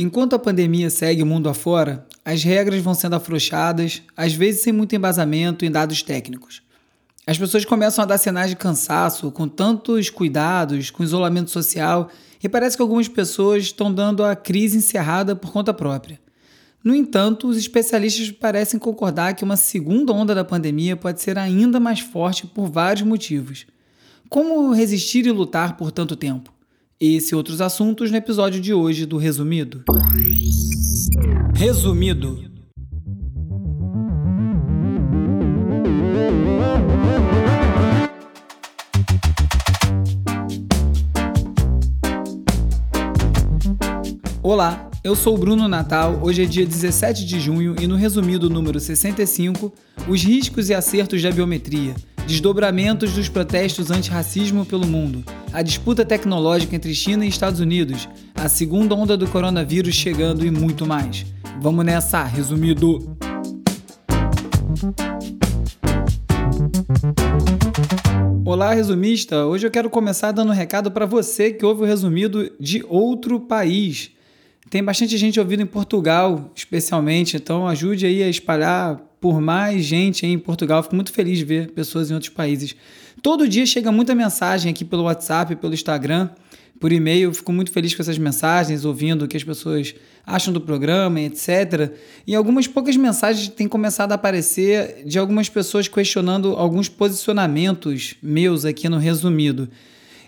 Enquanto a pandemia segue o mundo afora, as regras vão sendo afrouxadas, às vezes sem muito embasamento em dados técnicos. As pessoas começam a dar sinais de cansaço com tantos cuidados, com isolamento social, e parece que algumas pessoas estão dando a crise encerrada por conta própria. No entanto, os especialistas parecem concordar que uma segunda onda da pandemia pode ser ainda mais forte por vários motivos. Como resistir e lutar por tanto tempo? Esse e outros assuntos no episódio de hoje do Resumido. Resumido. Olá, eu sou o Bruno Natal. Hoje é dia 17 de junho e no resumido número 65, os riscos e acertos da biometria, desdobramentos dos protestos antirracismo pelo mundo, a disputa tecnológica entre China e Estados Unidos, a segunda onda do coronavírus chegando e muito mais. Vamos nessa, resumido. Olá, resumista! Hoje eu quero começar dando um recado para você que ouve o resumido de outro país. Tem bastante gente ouvindo em Portugal, especialmente, então ajude aí a espalhar por mais gente em Portugal. Fico muito feliz de ver pessoas em outros países. Todo dia chega muita mensagem aqui pelo WhatsApp, pelo Instagram, por e-mail. Fico muito feliz com essas mensagens, ouvindo o que as pessoas acham do programa, etc. E algumas poucas mensagens têm começado a aparecer de algumas pessoas questionando alguns posicionamentos meus aqui no resumido.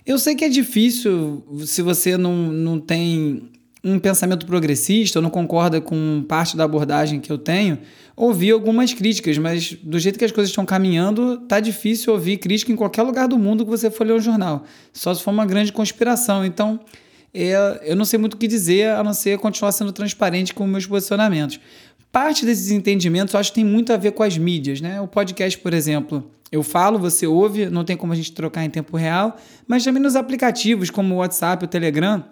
Eu sei que é difícil se você não, não tem um pensamento progressista, ou não concorda com parte da abordagem que eu tenho, ouvir algumas críticas, mas do jeito que as coisas estão caminhando, tá difícil ouvir crítica em qualquer lugar do mundo que você for ler um jornal, só se for uma grande conspiração. Então, é, eu não sei muito o que dizer, a não ser continuar sendo transparente com meus posicionamentos. Parte desses entendimentos eu acho que tem muito a ver com as mídias, né? O podcast, por exemplo, eu falo, você ouve, não tem como a gente trocar em tempo real, mas também nos aplicativos como o WhatsApp, o Telegram,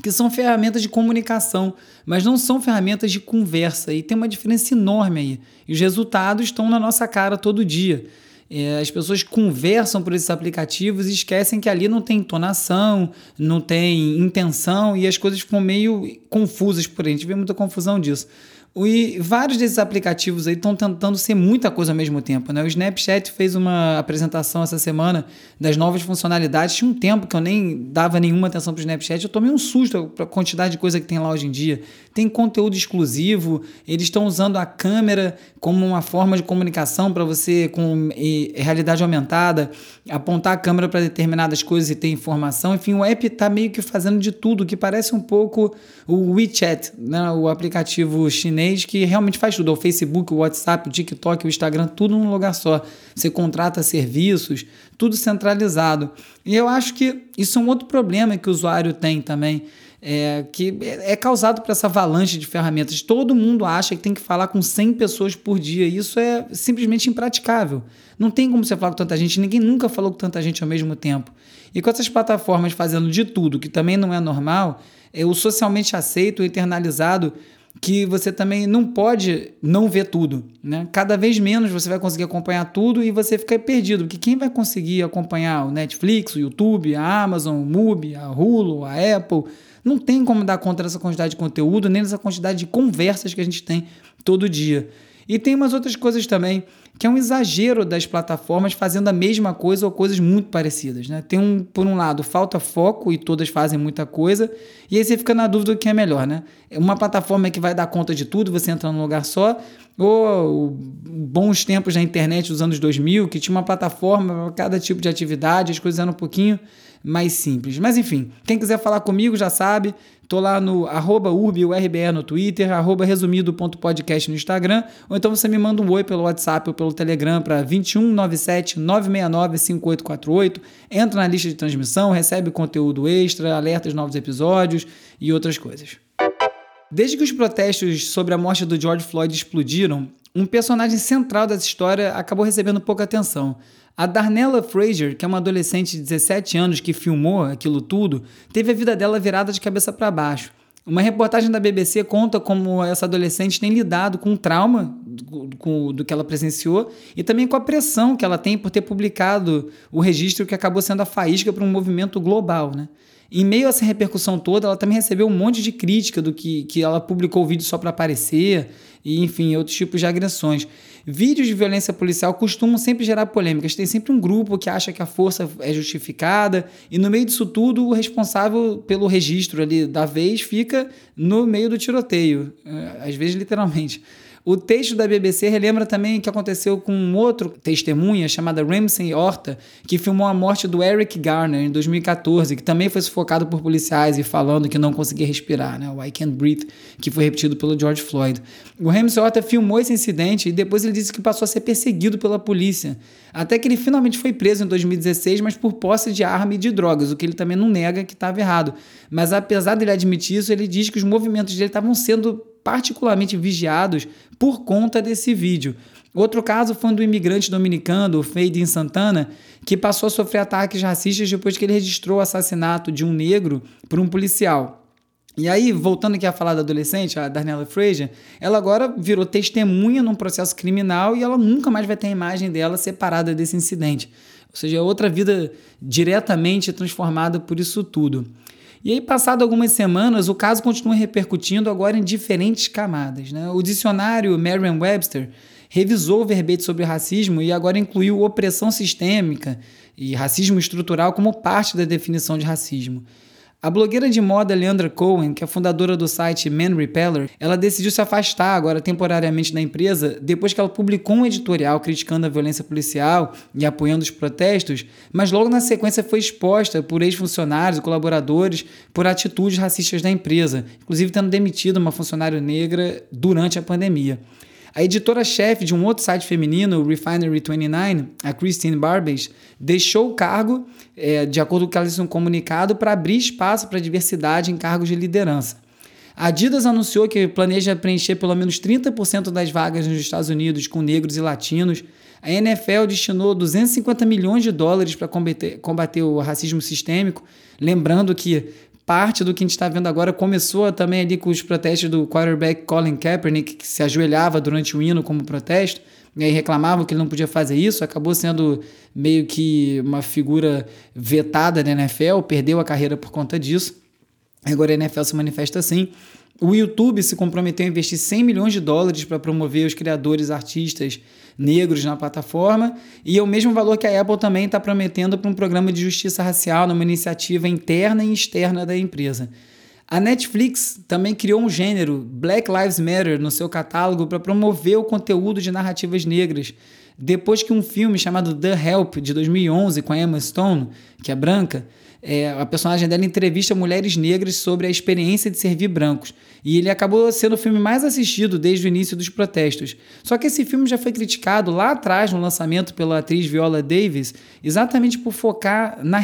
que são ferramentas de comunicação, mas não são ferramentas de conversa. E tem uma diferença enorme aí. E os resultados estão na nossa cara todo dia. É, as pessoas conversam por esses aplicativos e esquecem que ali não tem entonação, não tem intenção e as coisas ficam meio confusas por aí. A gente vê muita confusão disso. E vários desses aplicativos aí estão tentando ser muita coisa ao mesmo tempo, né? O Snapchat fez uma apresentação essa semana das novas funcionalidades. Tinha um tempo que eu nem dava nenhuma atenção para o Snapchat. Eu tomei um susto para a quantidade de coisa que tem lá hoje em dia. Tem conteúdo exclusivo, eles estão usando a câmera como uma forma de comunicação para você, com realidade aumentada, apontar a câmera para determinadas coisas e ter informação. Enfim, o app está meio que fazendo de tudo, que parece um pouco o WeChat, né? o aplicativo chinês que realmente faz tudo. É o Facebook, o WhatsApp, o TikTok, o Instagram, tudo num lugar só. Você contrata serviços, tudo centralizado. E eu acho que isso é um outro problema que o usuário tem também. É, que é causado por essa avalanche de ferramentas. Todo mundo acha que tem que falar com 100 pessoas por dia. Isso é simplesmente impraticável. Não tem como você falar com tanta gente. Ninguém nunca falou com tanta gente ao mesmo tempo. E com essas plataformas fazendo de tudo, que também não é normal, é o socialmente aceito, o internalizado que você também não pode não ver tudo. Né? Cada vez menos você vai conseguir acompanhar tudo e você fica perdido. Porque quem vai conseguir acompanhar o Netflix, o YouTube, a Amazon, o Mubi, a Hulu, a Apple, não tem como dar conta dessa quantidade de conteúdo, nem dessa quantidade de conversas que a gente tem todo dia. E tem umas outras coisas também, que é um exagero das plataformas fazendo a mesma coisa ou coisas muito parecidas. Né? Tem um, por um lado, falta foco e todas fazem muita coisa, e aí você fica na dúvida do que é melhor, né? Uma plataforma que vai dar conta de tudo, você entra num lugar só, ou bons tempos na internet dos anos 2000, que tinha uma plataforma para cada tipo de atividade, as coisas eram um pouquinho mais simples. Mas enfim, quem quiser falar comigo já sabe, tô lá no arroba urbiurbe no Twitter, arroba resumido.podcast no Instagram, ou então você me manda um oi pelo WhatsApp ou pelo Telegram para 2197 969 5848, entra na lista de transmissão, recebe conteúdo extra, alertas novos episódios e outras coisas. Desde que os protestos sobre a morte do George Floyd explodiram, um personagem central dessa história acabou recebendo pouca atenção. A Darnella Fraser, que é uma adolescente de 17 anos que filmou aquilo tudo, teve a vida dela virada de cabeça para baixo. Uma reportagem da BBC conta como essa adolescente tem lidado com o trauma do, do que ela presenciou e também com a pressão que ela tem por ter publicado o registro que acabou sendo a faísca para um movimento global. Né? Em meio a essa repercussão toda, ela também recebeu um monte de crítica do que, que ela publicou o vídeo só para aparecer e, enfim, outros tipos de agressões. Vídeos de violência policial costumam sempre gerar polêmicas. Tem sempre um grupo que acha que a força é justificada, e no meio disso tudo, o responsável pelo registro ali da vez fica no meio do tiroteio, é, às vezes literalmente. O texto da BBC relembra também o que aconteceu com um outro testemunha chamada Ramsey Horta, que filmou a morte do Eric Garner em 2014, que também foi sufocado por policiais e falando que não conseguia respirar, né? o I Can't Breathe, que foi repetido pelo George Floyd. O Ramsey Horta filmou esse incidente e depois ele disse que passou a ser perseguido pela polícia, até que ele finalmente foi preso em 2016, mas por posse de arma e de drogas, o que ele também não nega que estava errado. Mas apesar dele admitir isso, ele diz que os movimentos dele estavam sendo particularmente vigiados por conta desse vídeo. Outro caso foi do imigrante dominicano, o Fade Santana, que passou a sofrer ataques racistas depois que ele registrou o assassinato de um negro por um policial. E aí, voltando aqui a falar da adolescente, a Darnella Fraser, ela agora virou testemunha num processo criminal e ela nunca mais vai ter a imagem dela separada desse incidente. Ou seja, é outra vida diretamente transformada por isso tudo. E aí, passado algumas semanas, o caso continua repercutindo agora em diferentes camadas. Né? O dicionário Merriam-Webster revisou o verbete sobre racismo e agora incluiu opressão sistêmica e racismo estrutural como parte da definição de racismo. A blogueira de moda Leandra Cohen, que é fundadora do site Man Repeller, ela decidiu se afastar agora temporariamente da empresa depois que ela publicou um editorial criticando a violência policial e apoiando os protestos, mas logo na sequência foi exposta por ex-funcionários e colaboradores por atitudes racistas da empresa, inclusive tendo demitido uma funcionária negra durante a pandemia. A editora-chefe de um outro site feminino, o Refinery29, a Christine Barbage, deixou o cargo, é, de acordo com o que ela disse no comunicado, para abrir espaço para diversidade em cargos de liderança. A Adidas anunciou que planeja preencher pelo menos 30% das vagas nos Estados Unidos com negros e latinos. A NFL destinou 250 milhões de dólares para combater, combater o racismo sistêmico. Lembrando que parte do que a gente está vendo agora começou também ali com os protestos do quarterback Colin Kaepernick, que se ajoelhava durante o hino como protesto, e aí reclamavam que ele não podia fazer isso, acabou sendo meio que uma figura vetada na NFL, perdeu a carreira por conta disso. Agora a NFL se manifesta assim. O YouTube se comprometeu a investir 100 milhões de dólares para promover os criadores artistas negros na plataforma, e é o mesmo valor que a Apple também está prometendo para um programa de justiça racial numa iniciativa interna e externa da empresa. A Netflix também criou um gênero, Black Lives Matter, no seu catálogo para promover o conteúdo de narrativas negras, depois que um filme chamado The Help, de 2011, com a Emma Stone, que é branca, é, a personagem dela entrevista mulheres negras sobre a experiência de servir brancos. E ele acabou sendo o filme mais assistido desde o início dos protestos. Só que esse filme já foi criticado lá atrás, no lançamento pela atriz Viola Davis, exatamente por focar na,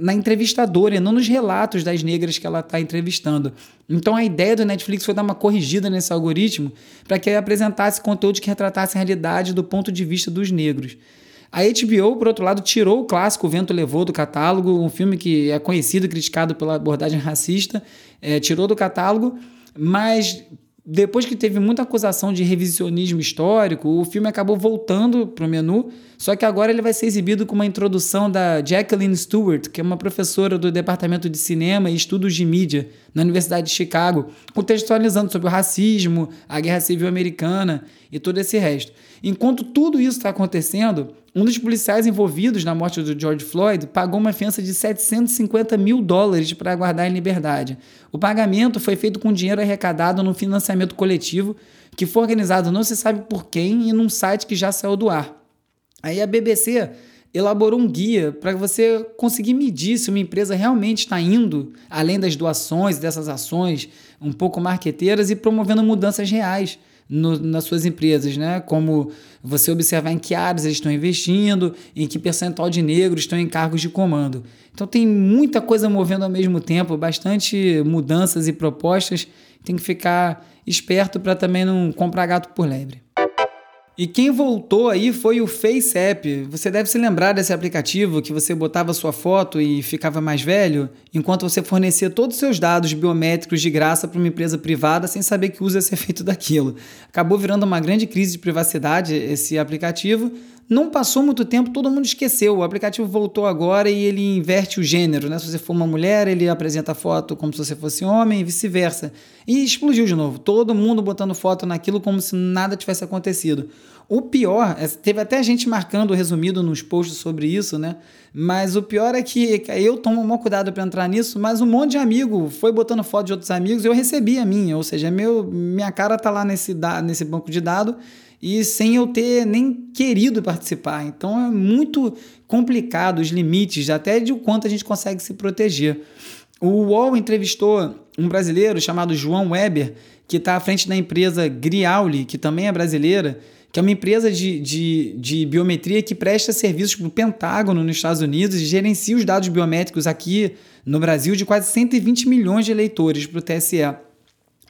na entrevistadora e não nos relatos das negras que ela está entrevistando. Então a ideia do Netflix foi dar uma corrigida nesse algoritmo para que ele apresentasse conteúdo que retratasse a realidade do ponto de vista dos negros. A HBO, por outro lado, tirou o clássico O Vento Levou do catálogo, um filme que é conhecido e criticado pela abordagem racista, é, tirou do catálogo, mas depois que teve muita acusação de revisionismo histórico, o filme acabou voltando para o menu, só que agora ele vai ser exibido com uma introdução da Jacqueline Stewart, que é uma professora do Departamento de Cinema e Estudos de Mídia na Universidade de Chicago, contextualizando sobre o racismo, a Guerra Civil Americana e todo esse resto. Enquanto tudo isso está acontecendo, um dos policiais envolvidos na morte do George Floyd pagou uma fiança de 750 mil dólares para aguardar em liberdade. O pagamento foi feito com dinheiro arrecadado no financiamento coletivo, que foi organizado não se sabe por quem e num site que já saiu do ar. Aí a BBC elaborou um guia para você conseguir medir se uma empresa realmente está indo além das doações dessas ações um pouco marqueteiras e promovendo mudanças reais no, nas suas empresas, né? Como você observar em que áreas eles estão investindo, em que percentual de negros estão em cargos de comando. Então tem muita coisa movendo ao mesmo tempo, bastante mudanças e propostas. Tem que ficar esperto para também não comprar gato por lebre. E quem voltou aí foi o FaceApp. Você deve se lembrar desse aplicativo que você botava sua foto e ficava mais velho, enquanto você fornecia todos os seus dados biométricos de graça para uma empresa privada sem saber que uso ia ser feito daquilo. Acabou virando uma grande crise de privacidade esse aplicativo, Não passou muito tempo, todo mundo esqueceu. O aplicativo voltou agora e ele inverte o gênero, né? Se você for uma mulher, ele apresenta a foto como se você fosse homem e vice-versa. E explodiu de novo. Todo mundo botando foto naquilo como se nada tivesse acontecido. O pior, é, teve até gente marcando resumido nos posts sobre isso, né? Mas o pior é que eu tomo um cuidado para entrar nisso, mas um monte de amigo foi botando foto de outros amigos e eu recebi a minha, ou seja, meu, minha cara tá lá nesse, nesse banco de dados e sem eu ter nem querido participar. Então é muito complicado os limites, até de o quanto a gente consegue se proteger. O UOL entrevistou um brasileiro chamado João Weber, que está à frente da empresa Griauli, que também é brasileira, que é uma empresa de, de, de biometria que presta serviços para o Pentágono nos Estados Unidos e gerencia os dados biométricos aqui no Brasil de quase 120 milhões de eleitores para o TSE.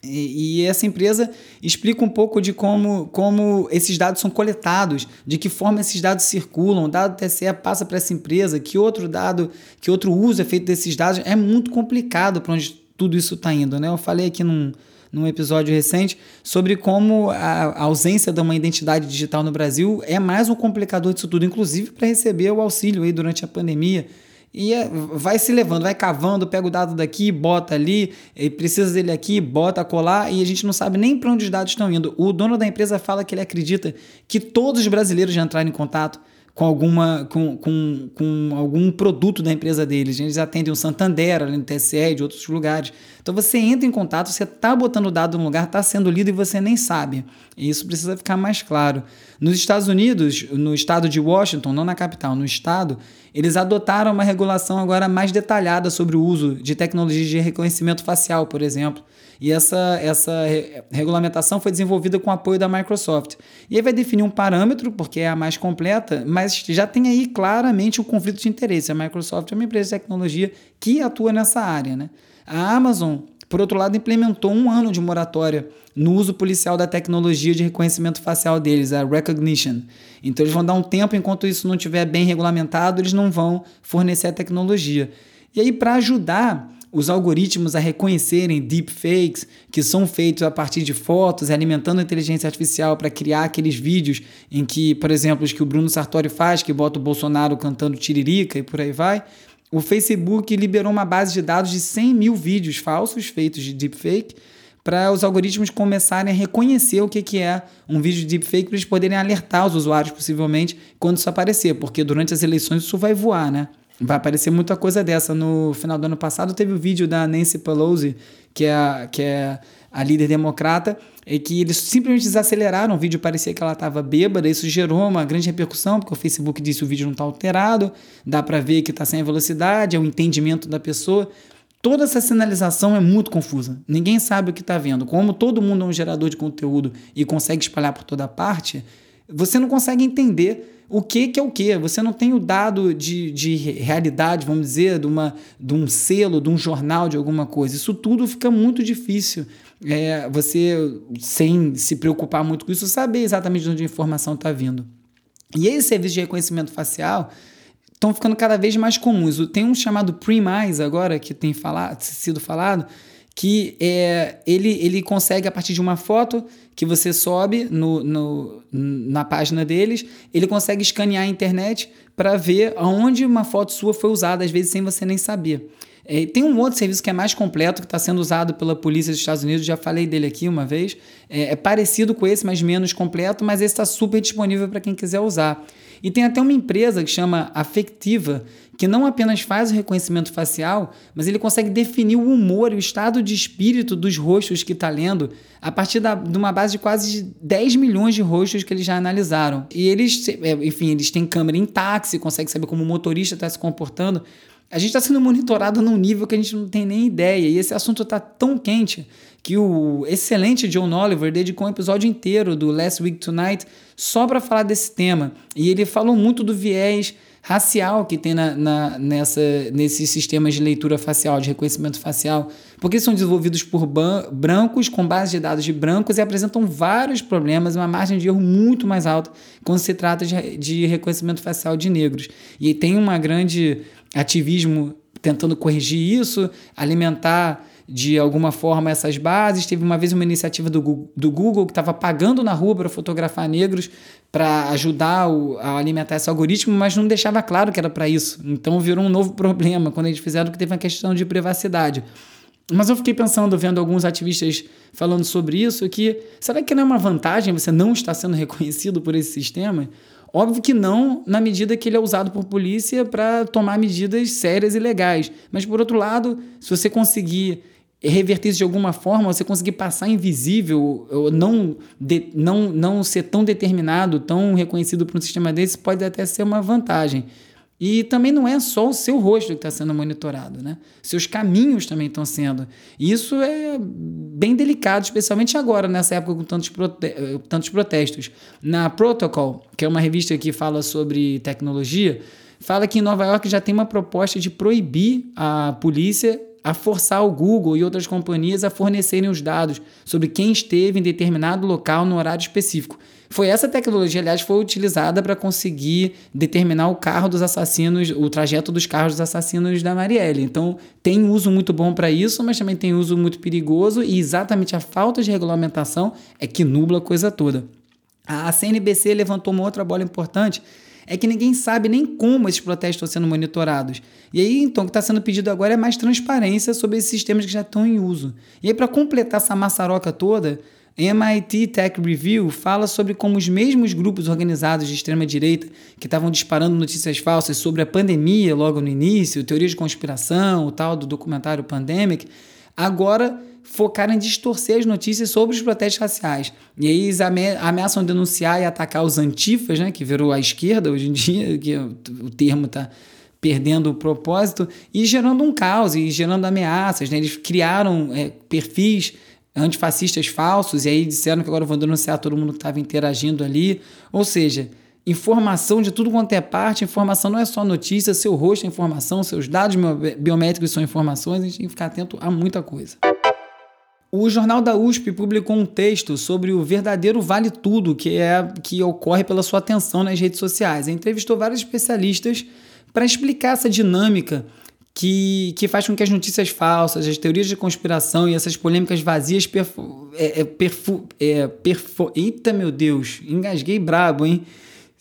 E, e, essa empresa explica um pouco de como, como esses dados são coletados, de que forma esses dados circulam, o dado TSE passa para essa empresa, que outro dado, que outro uso é feito desses dados. É muito complicado para onde tudo isso está indo. Né? Eu falei aqui num, num episódio recente sobre como a ausência de uma identidade digital no Brasil é mais um complicador disso tudo, inclusive para receber o auxílio aí durante a pandemia. E é, vai se levando, vai cavando, pega o dado daqui, bota ali, precisa dele aqui, bota colar, e a gente não sabe nem para onde os dados estão indo. O dono da empresa fala que ele acredita que todos os brasileiros já entraram em contato com alguma com, com, com algum produto da empresa deles. Eles atendem o Santander, além do TSE de outros lugares. Então você entra em contato, você está botando dado no lugar, está sendo lido e você nem sabe. E isso precisa ficar mais claro. Nos Estados Unidos, no estado de Washington, não na capital, no estado, eles adotaram uma regulação agora mais detalhada sobre o uso de tecnologias de reconhecimento facial, por exemplo. E essa, essa regulamentação foi desenvolvida com apoio da Microsoft. E aí vai definir um parâmetro, porque é a mais completa, mas já tem aí claramente o conflito de interesse. A Microsoft é uma empresa de tecnologia que atua nessa área. Né? A Amazon, por outro lado, implementou um ano de moratória no uso policial da tecnologia de reconhecimento facial deles, a Recognition. Então eles vão dar um tempo, enquanto isso não estiver bem regulamentado, eles não vão fornecer a tecnologia. E aí, para ajudar os algoritmos a reconhecerem deepfakes, que são feitos a partir de fotos, alimentando a inteligência artificial para criar aqueles vídeos em que, por exemplo, os que o Bruno Sartori faz, que bota o Bolsonaro cantando tiririca e por aí vai. O Facebook liberou uma base de dados de 100 mil vídeos falsos feitos de deepfake para os algoritmos começarem a reconhecer o que, que é um vídeo de deepfake para eles poderem alertar os usuários, possivelmente, quando isso aparecer, porque durante as eleições isso vai voar, né? Vai aparecer muita coisa dessa. No final do ano passado teve o vídeo da Nancy Pelosi, que é a, que é a líder democrata, e que eles simplesmente desaceleraram o vídeo, parecia que ela estava bêbada, isso gerou uma grande repercussão, porque o Facebook disse que o vídeo não está alterado, dá para ver que está sem velocidade, é o entendimento da pessoa. Toda essa sinalização é muito confusa. Ninguém sabe o que está vendo. Como todo mundo é um gerador de conteúdo e consegue espalhar por toda parte, você não consegue entender o que, que é o que. Você não tem o dado de, de realidade, vamos dizer, de, uma, de um selo, de um jornal, de alguma coisa. Isso tudo fica muito difícil. É, você, sem se preocupar muito com isso, saber exatamente de onde a informação está vindo. E esses serviços de reconhecimento facial estão ficando cada vez mais comuns. Tem um chamado Premise agora, que tem falado, sido falado, que é, ele, ele consegue, a partir de uma foto que você sobe no, no, na página deles, ele consegue escanear a internet para ver aonde uma foto sua foi usada, às vezes sem você nem saber. É, tem um outro serviço que é mais completo, que está sendo usado pela polícia dos Estados Unidos, já falei dele aqui uma vez. É, é parecido com esse, mas menos completo, mas esse está super disponível para quem quiser usar. E tem até uma empresa que chama Afectiva, que não apenas faz o reconhecimento facial, mas ele consegue definir o humor e o estado de espírito dos rostos que está lendo a partir da, de uma base de quase 10 milhões de rostos que eles já analisaram. E eles, é, enfim, eles têm câmera em táxi, conseguem saber como o motorista está se comportando. A gente está sendo monitorado num nível que a gente não tem nem ideia. E esse assunto está tão quente que o excelente John Oliver dedicou um episódio inteiro do Last Week Tonight só para falar desse tema. E ele falou muito do viés racial que tem na, na, nessa, nesses sistemas de leitura facial, de reconhecimento facial, porque são desenvolvidos por brancos, com base de dados de brancos, e apresentam vários problemas, uma margem de erro muito mais alta quando se trata de, de reconhecimento facial de negros. E tem uma grande ativismo tentando corrigir isso, alimentar de alguma forma essas bases. Teve uma vez uma iniciativa do, do Google que estava pagando na rua para fotografar negros para ajudar o, a alimentar esse algoritmo, mas não deixava claro que era para isso. Então virou um novo problema quando eles fizeram que teve uma questão de privacidade. Mas eu fiquei pensando, vendo alguns ativistas falando sobre isso, que será que não é uma vantagem você não estar sendo reconhecido por esse sistema? Óbvio que não, na medida que ele é usado por polícia para tomar medidas sérias e legais. Mas, por outro lado, se você conseguir reverter isso de alguma forma, você conseguir passar invisível, ou não, de, não, não ser tão determinado, tão reconhecido por um sistema desse, pode até ser uma vantagem. E também não é só o seu rosto que está sendo monitorado, né? Seus caminhos também estão sendo. E isso é bem delicado, especialmente agora, nessa época com tantos, prote tantos protestos. Na Protocol, que é uma revista que fala sobre tecnologia, fala que em Nova York já tem uma proposta de proibir a polícia a forçar o Google e outras companhias a fornecerem os dados sobre quem esteve em determinado local no horário específico. Foi essa tecnologia, aliás, foi utilizada para conseguir determinar o carro dos assassinos, o trajeto dos carros dos assassinos da Marielle. Então, tem uso muito bom para isso, mas também tem uso muito perigoso e exatamente a falta de regulamentação é que nubla a coisa toda. A CNBC levantou uma outra bola importante é que ninguém sabe nem como esses protestos estão sendo monitorados. E aí, então, o que está sendo pedido agora é mais transparência sobre esses sistemas que já estão em uso. E aí, para completar essa maçaroca toda, MIT Tech Review fala sobre como os mesmos grupos organizados de extrema-direita que estavam disparando notícias falsas sobre a pandemia logo no início, teoria de conspiração, o tal do documentário Pandemic, agora focaram em distorcer as notícias sobre os protestos raciais. E aí eles ameaçam denunciar e atacar os antifas, né, que virou a esquerda hoje em dia, que o termo está perdendo o propósito, e gerando um caos, e gerando ameaças. Né? Eles criaram é, perfis antifascistas falsos, e aí disseram que agora vão denunciar todo mundo que estava interagindo ali. Ou seja, informação de tudo quanto é parte, informação não é só notícia, seu rosto é informação, seus dados biométricos são informações, a gente tem que ficar atento a muita coisa. O Jornal da USP publicou um texto sobre o verdadeiro vale tudo que é que ocorre pela sua atenção nas redes sociais. Entrevistou vários especialistas para explicar essa dinâmica que, que faz com que as notícias falsas, as teorias de conspiração e essas polêmicas vazias perfo, é, é, perfo, é, perfo, eita meu Deus, engasguei brabo, hein?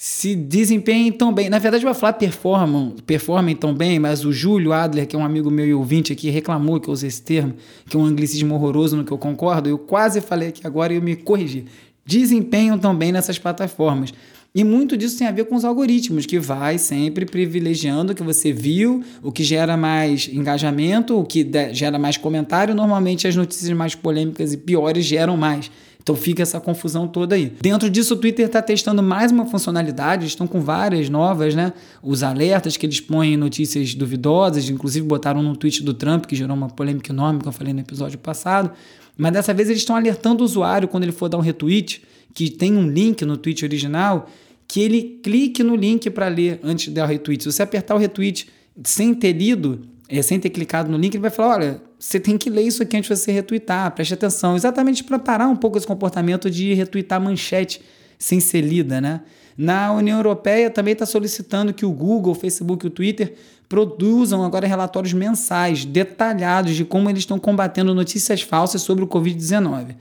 se desempenhem tão bem. Na verdade, eu vou falar performam, performem tão bem, mas o Júlio Adler, que é um amigo meu e ouvinte aqui, reclamou que eu usei esse termo, que é um anglicismo horroroso no que eu concordo. Eu quase falei aqui agora e eu me corrigi. Desempenham tão bem nessas plataformas. E muito disso tem a ver com os algoritmos, que vai sempre privilegiando o que você viu, o que gera mais engajamento, o que gera mais comentário. Normalmente as notícias mais polêmicas e piores geram mais. Então fica essa confusão toda aí. Dentro disso, o Twitter está testando mais uma funcionalidade, estão com várias novas, né? Os alertas que eles põem notícias duvidosas, inclusive botaram no tweet do Trump, que gerou uma polêmica enorme, que eu falei no episódio passado. Mas dessa vez eles estão alertando o usuário quando ele for dar um retweet, que tem um link no tweet original, que ele clique no link para ler antes de dar o retweet. Se você apertar o retweet sem ter lido, é, sem ter clicado no link, ele vai falar: olha, você tem que ler isso aqui antes de você retweetar, preste atenção. Exatamente para parar um pouco esse comportamento de retweetar manchete sem ser lida, né? Na União Europeia também está solicitando que o Google, o Facebook e o Twitter produzam agora relatórios mensais detalhados de como eles estão combatendo notícias falsas sobre o Covid-19.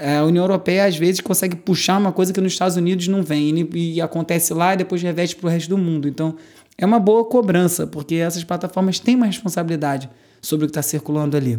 É, a União Europeia às vezes consegue puxar uma coisa que nos Estados Unidos não vem e, e acontece lá e depois reveste para o resto do mundo. Então é uma boa cobrança, porque essas plataformas têm uma responsabilidade sobre o que está circulando ali.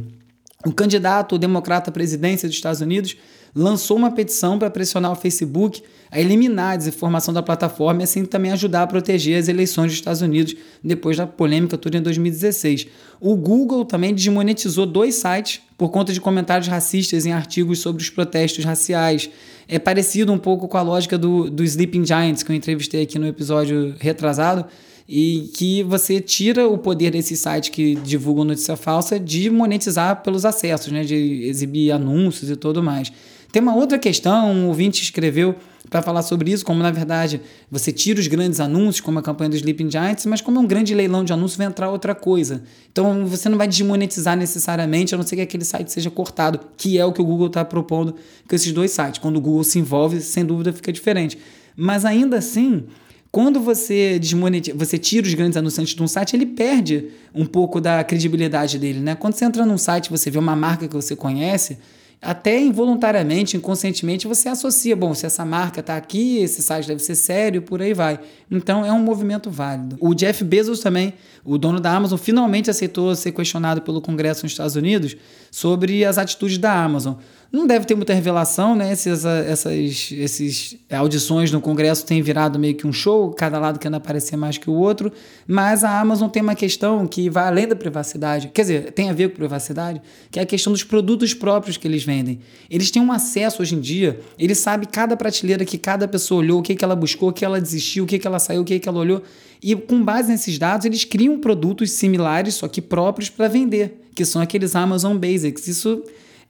O candidato democrata à presidência dos Estados Unidos lançou uma petição para pressionar o Facebook a eliminar a desinformação da plataforma e assim também ajudar a proteger as eleições dos Estados Unidos depois da polêmica toda em 2016. O Google também desmonetizou dois sites por conta de comentários racistas em artigos sobre os protestos raciais. É parecido um pouco com a lógica do, do Sleeping Giants que eu entrevistei aqui no episódio retrasado e que você tira o poder desses sites que divulgam notícia falsa de monetizar pelos acessos, né, de exibir anúncios e tudo mais. Tem uma outra questão, um ouvinte escreveu para falar sobre isso, como na verdade você tira os grandes anúncios, como a campanha dos Sleeping Giants, mas como é um grande leilão de anúncios, vai entrar outra coisa. Então você não vai desmonetizar necessariamente, a não ser que aquele site seja cortado, que é o que o Google está propondo com esses dois sites. Quando o Google se envolve, sem dúvida fica diferente. Mas ainda assim, Quando você desmonetiza, você tira os grandes anunciantes de um site, ele perde um pouco da credibilidade dele, né? Quando você entra num site, você vê uma marca que você conhece, até involuntariamente, inconscientemente, você associa, bom, se essa marca está aqui, esse site deve ser sério, por aí vai. Então é um movimento válido. O Jeff Bezos também, o dono da Amazon, finalmente aceitou ser questionado pelo Congresso nos Estados Unidos sobre as atitudes da Amazon. Não deve ter muita revelação, né? Essas, essas esses audições no Congresso têm virado meio que um show, cada lado querendo aparecer mais que o outro, mas a Amazon tem uma questão que vai além da privacidade, quer dizer, tem a ver com privacidade, que é a questão dos produtos próprios que eles vendem. Eles têm um acesso hoje em dia, eles sabem cada prateleira que cada pessoa olhou, o que, que ela buscou, o que ela desistiu, o que, que ela saiu, o que, que ela olhou, e com base nesses dados, eles criam produtos similares, só que próprios para vender, que são aqueles Amazon Basics. Isso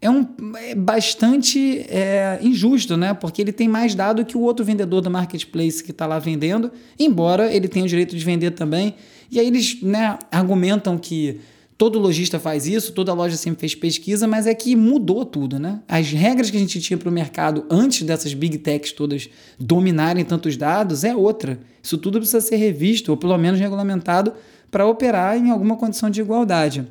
é, um, é bastante é, injusto, né? Porque ele tem mais dado que o outro vendedor do marketplace que está lá vendendo, embora ele tenha o direito de vender também. E aí eles né, argumentam que todo lojista faz isso, toda loja sempre fez pesquisa, mas é que mudou tudo, né? As regras que a gente tinha para o mercado antes dessas big techs todas dominarem tantos dados é outra. Isso tudo precisa ser revisto, ou pelo menos regulamentado, para operar em alguma condição de igualdade.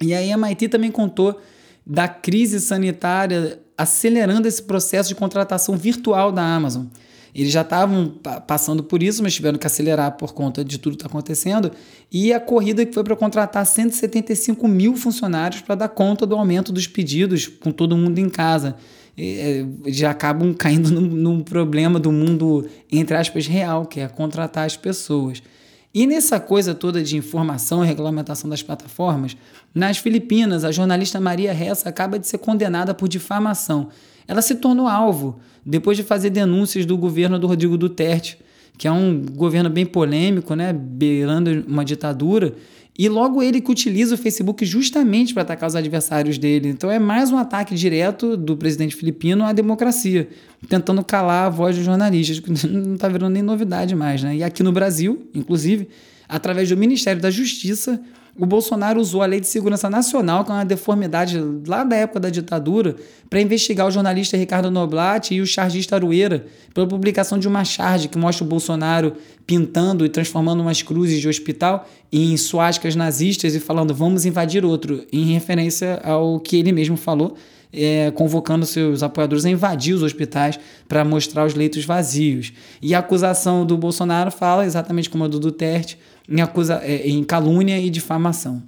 E aí a Maiti também contou da crise sanitária acelerando esse processo de contratação virtual da Amazon. Eles já estavam passando por isso, mas tiveram que acelerar por conta de tudo que está acontecendo. E a corrida que foi para contratar 175 mil funcionários para dar conta do aumento dos pedidos com todo mundo em casa. É, já acabam caindo num, num problema do mundo, entre aspas, real, que é contratar as pessoas. E nessa coisa toda de informação e regulamentação das plataformas, nas Filipinas, a jornalista Maria Ressa acaba de ser condenada por difamação. Ela se tornou alvo depois de fazer denúncias do governo do Rodrigo Duterte, que é um governo bem polêmico, né, beirando uma ditadura, e logo ele que utiliza o Facebook justamente para atacar os adversários dele. Então é mais um ataque direto do presidente filipino à democracia, tentando calar a voz dos jornalistas, que não está virando nem novidade mais. Né? E aqui no Brasil, inclusive, através do Ministério da Justiça, o Bolsonaro usou a Lei de Segurança Nacional, que é uma deformidade lá da época da ditadura, para investigar o jornalista Ricardo Noblat e o chargista Arueira pela publicação de uma charge que mostra o Bolsonaro pintando e transformando umas cruzes de hospital em suásticas nazistas e falando vamos invadir outro, em referência ao que ele mesmo falou, é, convocando seus apoiadores a invadir os hospitais para mostrar os leitos vazios. E a acusação do Bolsonaro fala exatamente como a do Duterte, em, acusa, é, em calúnia e difamação.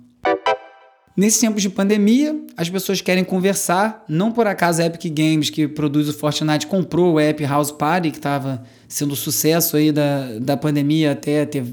Nesse tempo de pandemia, as pessoas querem conversar. Não por acaso a Epic Games, que produz o Fortnite, comprou o app House Party, que estava sendo sucesso aí da, da pandemia até ter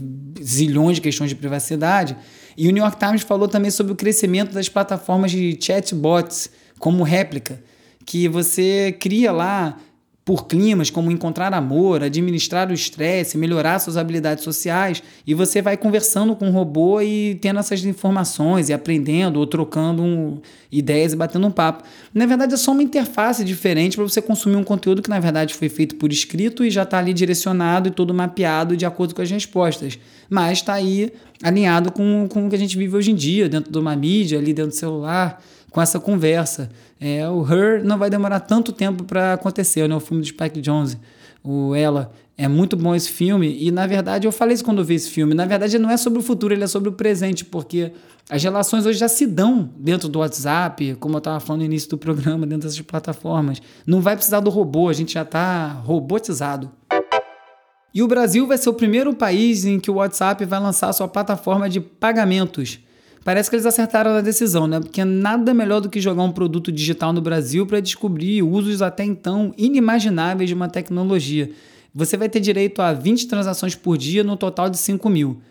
zilhões de questões de privacidade. E o New York Times falou também sobre o crescimento das plataformas de chatbots como réplica, que você cria lá por climas como encontrar amor, administrar o estresse, melhorar suas habilidades sociais, e você vai conversando com o robô e tendo essas informações e aprendendo ou trocando um, ideias e batendo um papo. Na verdade, é só uma interface diferente para você consumir um conteúdo que na verdade foi feito por escrito e já está ali direcionado e todo mapeado de acordo com as respostas, mas está aí alinhado com, com o que a gente vive hoje em dia, dentro de uma mídia, ali dentro do celular com essa conversa. É, o Her não vai demorar tanto tempo para acontecer, né? O filme do Spike Jonze, o Ela. É muito bom esse filme e, na verdade, eu falei isso quando eu vi esse filme. Na verdade, não é sobre o futuro, ele é sobre o presente, porque as relações hoje já se dão dentro do WhatsApp, como eu estava falando no início do programa, dentro dessas plataformas. Não vai precisar do robô, a gente já está robotizado. E o Brasil vai ser o primeiro país em que o WhatsApp vai lançar sua plataforma de pagamentos. Parece que eles acertaram a decisão, né? Porque nada melhor do que jogar um produto digital no Brasil para descobrir usos até então inimagináveis de uma tecnologia. Você vai ter direito a 20 transações por dia no total de 5 mil.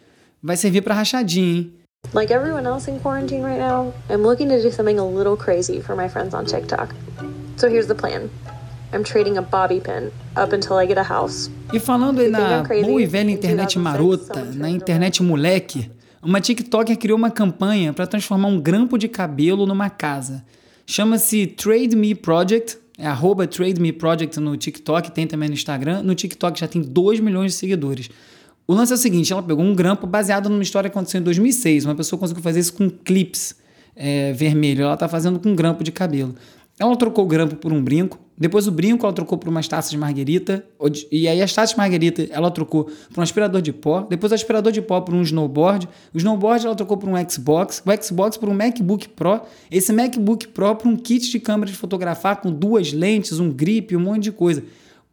Vai servir para rachadinha, hein? Like everyone else in quarantine right now, I'm looking to do something a little crazy for my friends on TikTok. So here's the plan. I'm trading a bobby pin up until I get a house. E falando aí na boa e velha internet marota, na internet moleque, uma TikToker criou uma campanha para transformar um grampo de cabelo numa casa. Chama-se Trade Me Project, é arroba Trade Me Project no TikTok, tem também no Instagram. No TikTok já tem 2 milhões de seguidores. O lance é o seguinte: ela pegou um grampo baseado numa história que aconteceu em 2006. Uma pessoa conseguiu fazer isso com clips é, vermelho. Ela está fazendo com um grampo de cabelo. Ela trocou o grampo por um brinco. Depois o brinco ela trocou por umas taças de marguerita. E aí as taças de marguerita ela trocou por um aspirador de pó. Depois o aspirador de pó por um snowboard. O snowboard ela trocou por um Xbox. O Xbox por um MacBook Pro. Esse MacBook Pro por um kit de câmera de fotografar com duas lentes, um grip, um monte de coisa.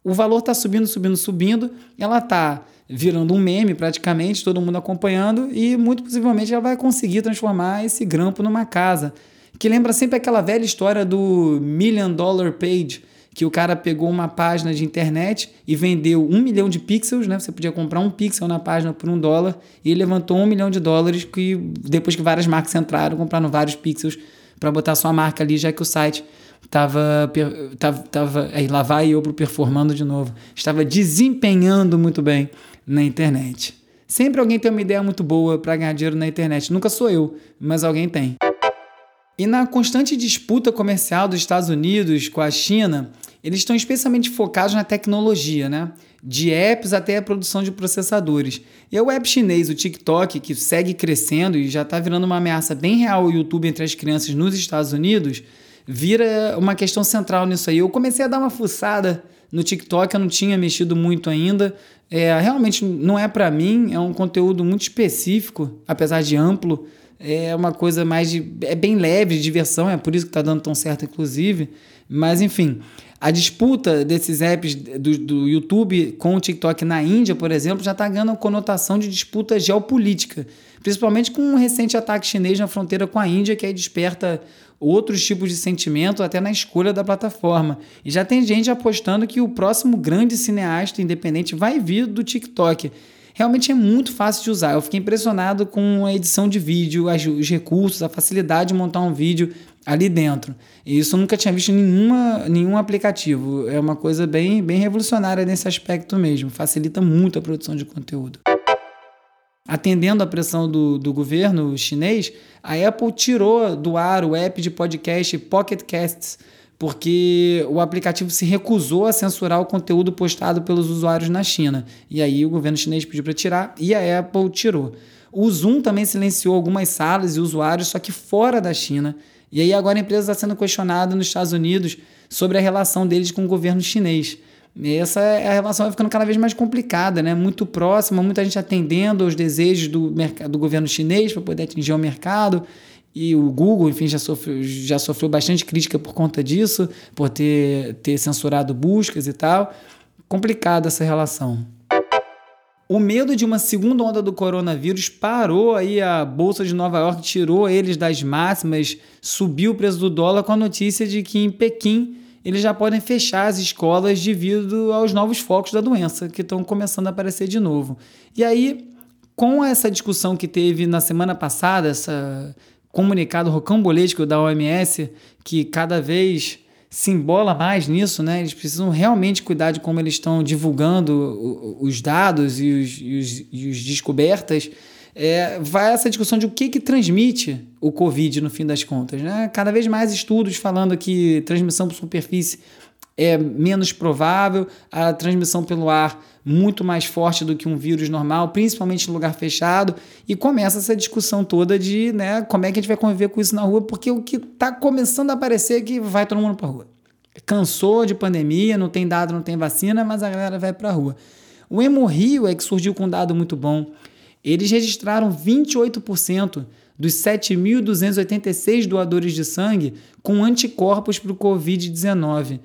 O valor está subindo, subindo, subindo. Ela está virando um meme praticamente, todo mundo acompanhando. E muito possivelmente ela vai conseguir transformar esse grampo numa casa que lembra sempre aquela velha história do Million Dollar Page, que o cara pegou uma página de internet e vendeu um milhão de pixels, né? Você podia comprar um pixel na página por um dólar e levantou um milhão de dólares que depois que várias marcas entraram, compraram vários pixels para botar sua marca ali, já que o site estava tava, tava aí lá vai eu pro performando de novo, estava desempenhando muito bem na internet. Sempre alguém tem uma ideia muito boa para ganhar dinheiro na internet. Nunca sou eu, mas alguém tem. E na constante disputa comercial dos Estados Unidos com a China, eles estão especialmente focados na tecnologia, né? De apps até a produção de processadores. E o app chinês, o TikTok, que segue crescendo e já está virando uma ameaça bem real ao YouTube entre as crianças nos Estados Unidos, vira uma questão central nisso aí. Eu comecei a dar uma fuçada no TikTok, eu não tinha mexido muito ainda. É, realmente não é para mim, é um conteúdo muito específico, apesar de amplo é uma coisa mais de. é bem leve, de diversão, é por isso que está dando tão certo, inclusive. Mas, enfim, a disputa desses apps do, do YouTube com o TikTok na Índia, por exemplo, já está ganhando conotação de disputa geopolítica, principalmente com um recente ataque chinês na fronteira com a Índia, que aí desperta outros tipos de sentimento até na escolha da plataforma. E já tem gente apostando que o próximo grande cineasta independente vai vir do TikTok realmente é muito fácil de usar. Eu fiquei impressionado com a edição de vídeo, os recursos, a facilidade de montar um vídeo ali dentro. E isso eu nunca tinha visto em nenhuma, nenhum aplicativo. É uma coisa bem, bem revolucionária nesse aspecto mesmo. Facilita muito a produção de conteúdo. Atendendo à pressão do, do governo chinês, a Apple tirou do ar o app de podcast Pocket Casts porque o aplicativo se recusou a censurar o conteúdo postado pelos usuários na China. E aí o governo chinês pediu para tirar e a Apple tirou. O Zoom também silenciou algumas salas e usuários, só que fora da China. E aí agora a empresa está sendo questionada nos Estados Unidos sobre a relação deles com o governo chinês. E essa é, a relação vai ficando cada vez mais complicada, né? muito próxima, muita gente atendendo aos desejos do, do governo chinês para poder atingir o mercado e o Google, enfim, já sofreu, já sofreu bastante crítica por conta disso, por ter, ter censurado buscas e tal. Complicada essa relação. O medo de uma segunda onda do coronavírus parou aí a bolsa de Nova York, tirou eles das máximas, subiu o preço do dólar com a notícia de que em Pequim eles já podem fechar as escolas devido aos novos focos da doença que estão começando a aparecer de novo. E aí, com essa discussão que teve na semana passada, essa comunicado rocambolesco da OMS, que cada vez se embola mais nisso, né? Eles precisam realmente cuidar de como eles estão divulgando os dados e os, e os, e os descobertas. É, vai essa discussão de o que, que transmite o Covid no fim das contas. Né? Cada vez mais estudos falando que transmissão por superfície é menos provável, a transmissão pelo ar muito mais forte do que um vírus normal, principalmente em lugar fechado, e começa essa discussão toda de né, como é que a gente vai conviver com isso na rua, porque o que está começando a aparecer é que vai todo mundo para rua. Cansou de pandemia, não tem dado, não tem vacina, mas a galera vai para a rua. O Hemorrio é que surgiu com um dado muito bom. Eles registraram 28% dos 7.286 doadores de sangue com anticorpos para o Covid-19.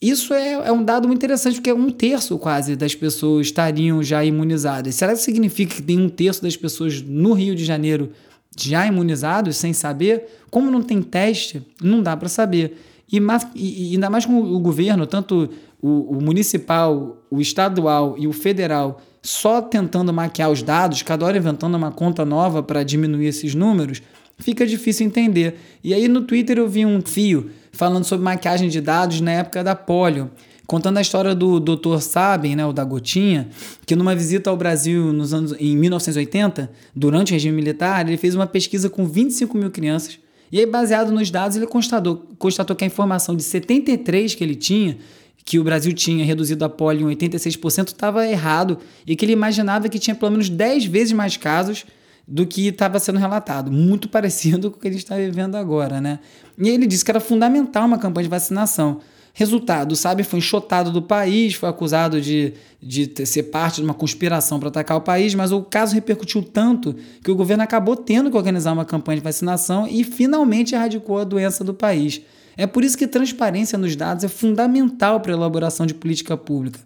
Isso é, é, um dado muito interessante, porque um terço quase das pessoas estariam já imunizadas. Será que significa que tem um terço das pessoas no Rio de Janeiro já imunizados, sem saber? Como não tem teste, não dá para saber. E, e, ainda mais com o governo, tanto o, o municipal, o estadual e o federal, só tentando maquiar os dados, cada hora inventando uma conta nova para diminuir esses números, fica difícil entender. E aí no Twitter eu vi um fio falando sobre maquiagem de dados na época da polio, contando a história do Dr. Sabin, né, o da gotinha, que numa visita ao Brasil nos anos, em 1980, durante o regime militar, ele fez uma pesquisa com 25 mil crianças. E aí, baseado nos dados, ele constatou, constatou que a informação de 73 que ele tinha, que o Brasil tinha reduzido a polio em 86%, estava errado e que ele imaginava que tinha pelo menos 10 vezes mais casos do que estava sendo relatado, muito parecido com o que a gente está vivendo agora, né? E ele disse que era fundamental uma campanha de vacinação. Resultado, Sabe foi enxotado do país, foi acusado de, de ter, ser parte de uma conspiração para atacar o país, mas o caso repercutiu tanto que o governo acabou tendo que organizar uma campanha de vacinação e finalmente erradicou a doença do país. É por isso que transparência nos dados é fundamental para a elaboração de política pública.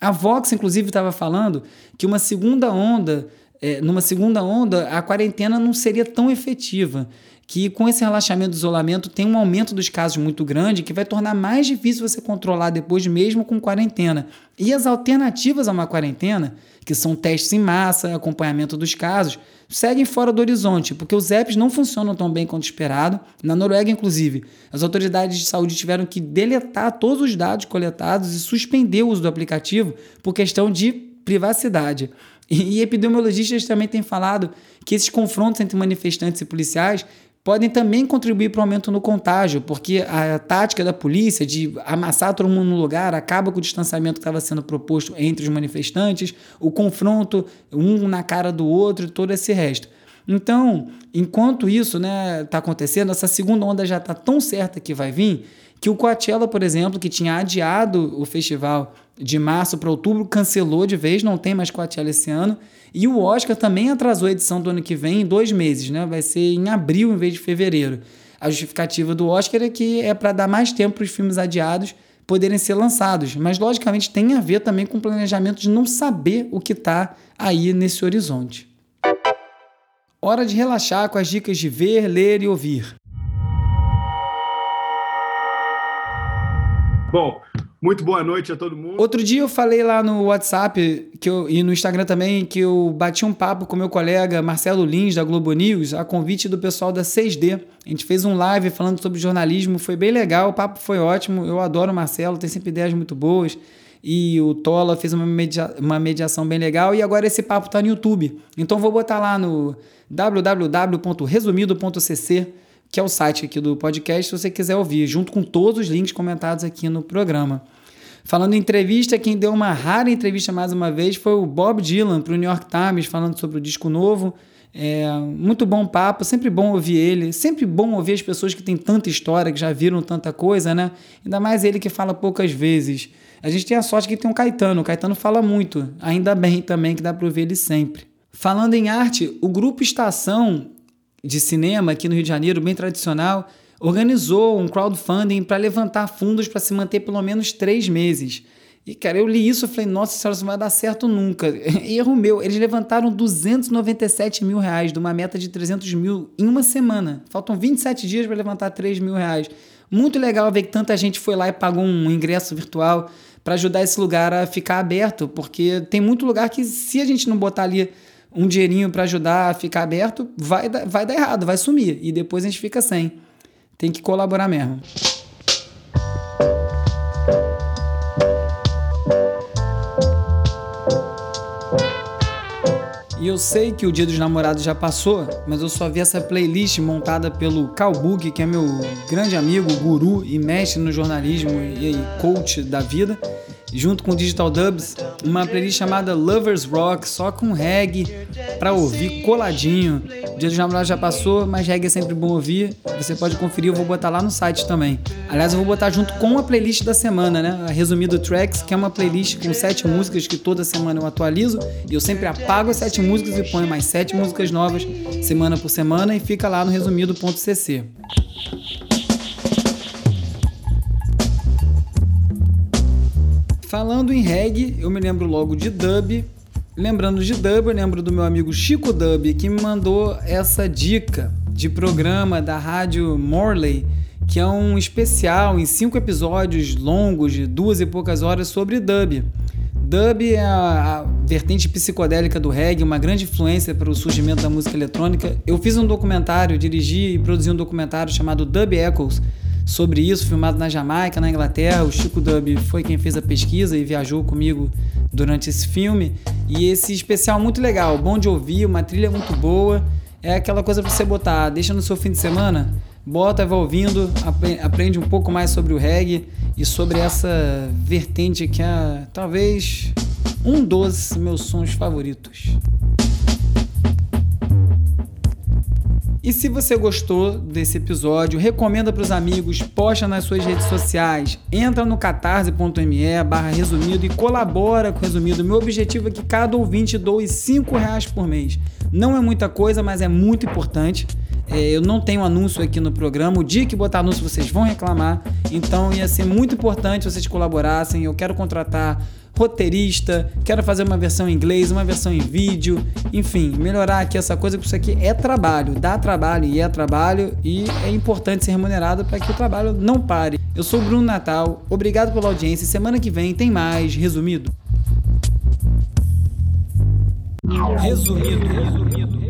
A Vox, inclusive, estava falando que uma segunda onda, é, numa segunda onda, a quarentena não seria tão efetiva que com esse relaxamento do isolamento tem um aumento dos casos muito grande que vai tornar mais difícil você controlar depois mesmo com quarentena. E as alternativas a uma quarentena, que são testes em massa, acompanhamento dos casos, seguem fora do horizonte, porque os apps não funcionam tão bem quanto esperado. Na Noruega, inclusive, as autoridades de saúde tiveram que deletar todos os dados coletados e suspender o uso do aplicativo por questão de privacidade. E epidemiologistas também têm falado que esses confrontos entre manifestantes e policiais podem também contribuir para o aumento no contágio, porque a tática da polícia de amassar todo mundo no lugar acaba com o distanciamento que estava sendo proposto entre os manifestantes, o confronto um na cara do outro e todo esse resto. Então, enquanto isso está né, tá acontecendo, essa segunda onda já está tão certa que vai vir, que o Coachella, por exemplo, que tinha adiado o festival de março para outubro, cancelou de vez, não tem mais Coachella esse ano. E o Oscar também atrasou a edição do ano que vem em dois meses, né? Vai ser em abril em vez de fevereiro. A justificativa do Oscar é que é para dar mais tempo para os filmes adiados poderem ser lançados, mas logicamente tem a ver também com o planejamento de não saber o que está aí nesse horizonte. Hora de relaxar com as dicas de ver, ler e ouvir. Bom, muito boa noite a todo mundo. Outro dia eu falei lá no WhatsApp que eu, e no Instagram também que eu bati um papo com meu colega Marcelo Lins, da Globo News, a convite do pessoal da 6D. A gente fez um live falando sobre jornalismo, foi bem legal, o papo foi ótimo. Eu adoro o Marcelo, tem sempre ideias muito boas. E o Tola fez uma, media, uma mediação bem legal. E agora esse papo está no YouTube. Então vou botar lá no www.resumido.cc que é o site aqui do podcast, se você quiser ouvir, junto com todos os links comentados aqui no programa. Falando em entrevista, quem deu uma rara entrevista mais uma vez foi o Bob Dylan para o New York Times, falando sobre o disco novo. É, muito bom papo, sempre bom ouvir ele, sempre bom ouvir as pessoas que têm tanta história, que já viram tanta coisa, né? Ainda mais ele que fala poucas vezes. A gente tem a sorte que tem um Caetano, o Caetano fala muito, ainda bem também que dá para ouvir ele sempre. Falando em arte, o grupo Estação de cinema aqui no Rio de Janeiro, bem tradicional, organizou um crowdfunding para levantar fundos para se manter pelo menos três meses. E, cara, eu li isso e falei, nossa senhora, isso não vai dar certo nunca. Erro meu, eles levantaram 297 mil reais de uma meta de 300 mil em uma semana. Faltam 27 dias para levantar 3 mil reais. Muito legal ver que tanta gente foi lá e pagou um ingresso virtual para ajudar esse lugar a ficar aberto, porque tem muito lugar que se a gente não botar ali um dinheirinho para ajudar a ficar aberto, vai, vai dar errado, vai sumir. E depois a gente fica sem. Tem que colaborar mesmo. E eu sei que o Dia dos Namorados já passou, mas eu só vi essa playlist montada pelo Calbug, que é meu grande amigo, guru e mestre no jornalismo e coach da vida junto com Digital Dubs, uma playlist chamada Lovers Rock, só com reggae para ouvir coladinho. O Dia dos Namorados já passou, mas reggae é sempre bom ouvir. Você pode conferir, eu vou botar lá no site também. Aliás, eu vou botar junto com a playlist da semana, né? A Resumido Tracks, que é uma playlist com sete músicas que toda semana eu atualizo. E eu sempre apago as sete músicas e ponho mais sete músicas novas semana por semana e fica lá no resumido.cc. Falando em reggae, eu me lembro logo de dub. Lembrando de dub, eu lembro do meu amigo Chico Dub, que me mandou essa dica de programa da rádio Morley, que é um especial em cinco episódios longos, de duas e poucas horas, sobre dub. Dub é a, vertente psicodélica do reggae, uma grande influência para o surgimento da música eletrônica. Eu fiz um documentário, dirigi e produzi um documentário chamado Dub Echoes, sobre isso, filmado na Jamaica, na Inglaterra. O Chico Dub foi quem fez a pesquisa e viajou comigo durante esse filme. E esse especial muito legal, bom de ouvir, uma trilha muito boa. É aquela coisa para você botar, deixa no seu fim de semana, bota, vai ouvindo, aprende um pouco mais sobre o reggae e sobre essa vertente que é talvez um dos meus sons favoritos. E se você gostou desse episódio, recomenda para os amigos, posta nas suas redes sociais, entra no catarse.me barra resumido e colabora com o resumido. Meu objetivo é que cada ouvinte doe 5 reais por mês. Não é muita coisa, mas é muito importante. É, eu não tenho anúncio aqui no programa. O dia que botar anúncio vocês vão reclamar. Então ia ser muito importante vocês colaborassem. Eu quero contratar roteirista, quero fazer uma versão em inglês, uma versão em vídeo, enfim, melhorar aqui essa coisa, porque isso aqui é trabalho, dá trabalho e é trabalho e é importante ser remunerado para que o trabalho não pare. Eu sou o Bruno Natal, obrigado pela audiência. Semana que vem tem mais resumido. Resumido, resumido.